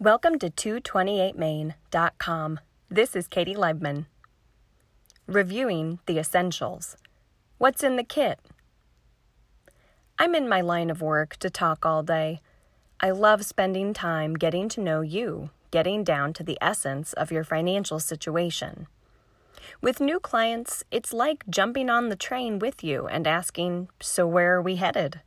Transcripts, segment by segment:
Welcome to 228main.com. This is Katie Leibman. Reviewing the essentials. What's in the kit? I'm in my line of work to talk all day. I love spending time getting to know you, getting down to the essence of your financial situation. With new clients, it's like jumping on the train with you and asking, So, where are we headed?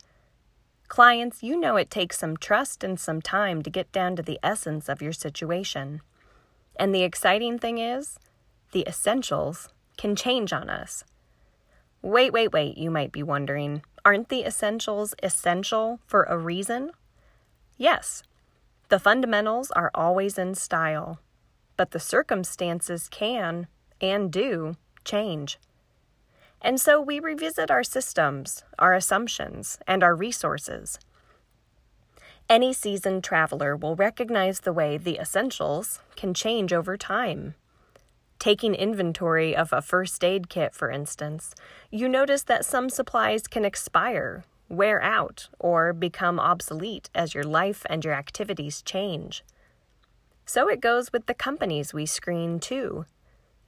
Clients, you know it takes some trust and some time to get down to the essence of your situation. And the exciting thing is, the essentials can change on us. Wait, wait, wait, you might be wondering. Aren't the essentials essential for a reason? Yes, the fundamentals are always in style, but the circumstances can and do change. And so we revisit our systems, our assumptions, and our resources. Any seasoned traveler will recognize the way the essentials can change over time. Taking inventory of a first aid kit, for instance, you notice that some supplies can expire, wear out, or become obsolete as your life and your activities change. So it goes with the companies we screen, too.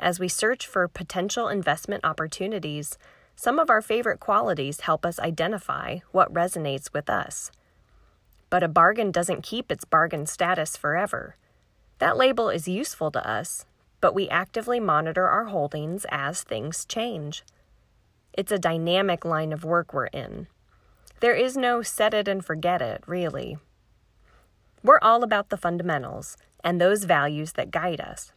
As we search for potential investment opportunities, some of our favorite qualities help us identify what resonates with us. But a bargain doesn't keep its bargain status forever. That label is useful to us, but we actively monitor our holdings as things change. It's a dynamic line of work we're in. There is no set it and forget it, really. We're all about the fundamentals and those values that guide us.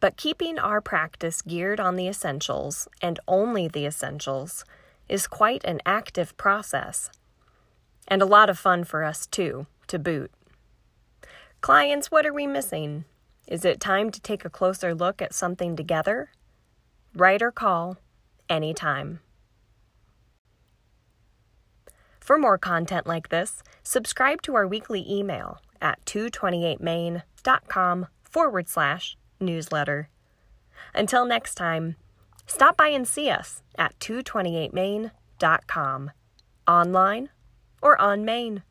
But keeping our practice geared on the essentials, and only the essentials, is quite an active process. And a lot of fun for us, too, to boot. Clients, what are we missing? Is it time to take a closer look at something together? Write or call anytime. For more content like this, subscribe to our weekly email at 228main.com forward slash newsletter. Until next time, stop by and see us at 228main.com, online or on Main.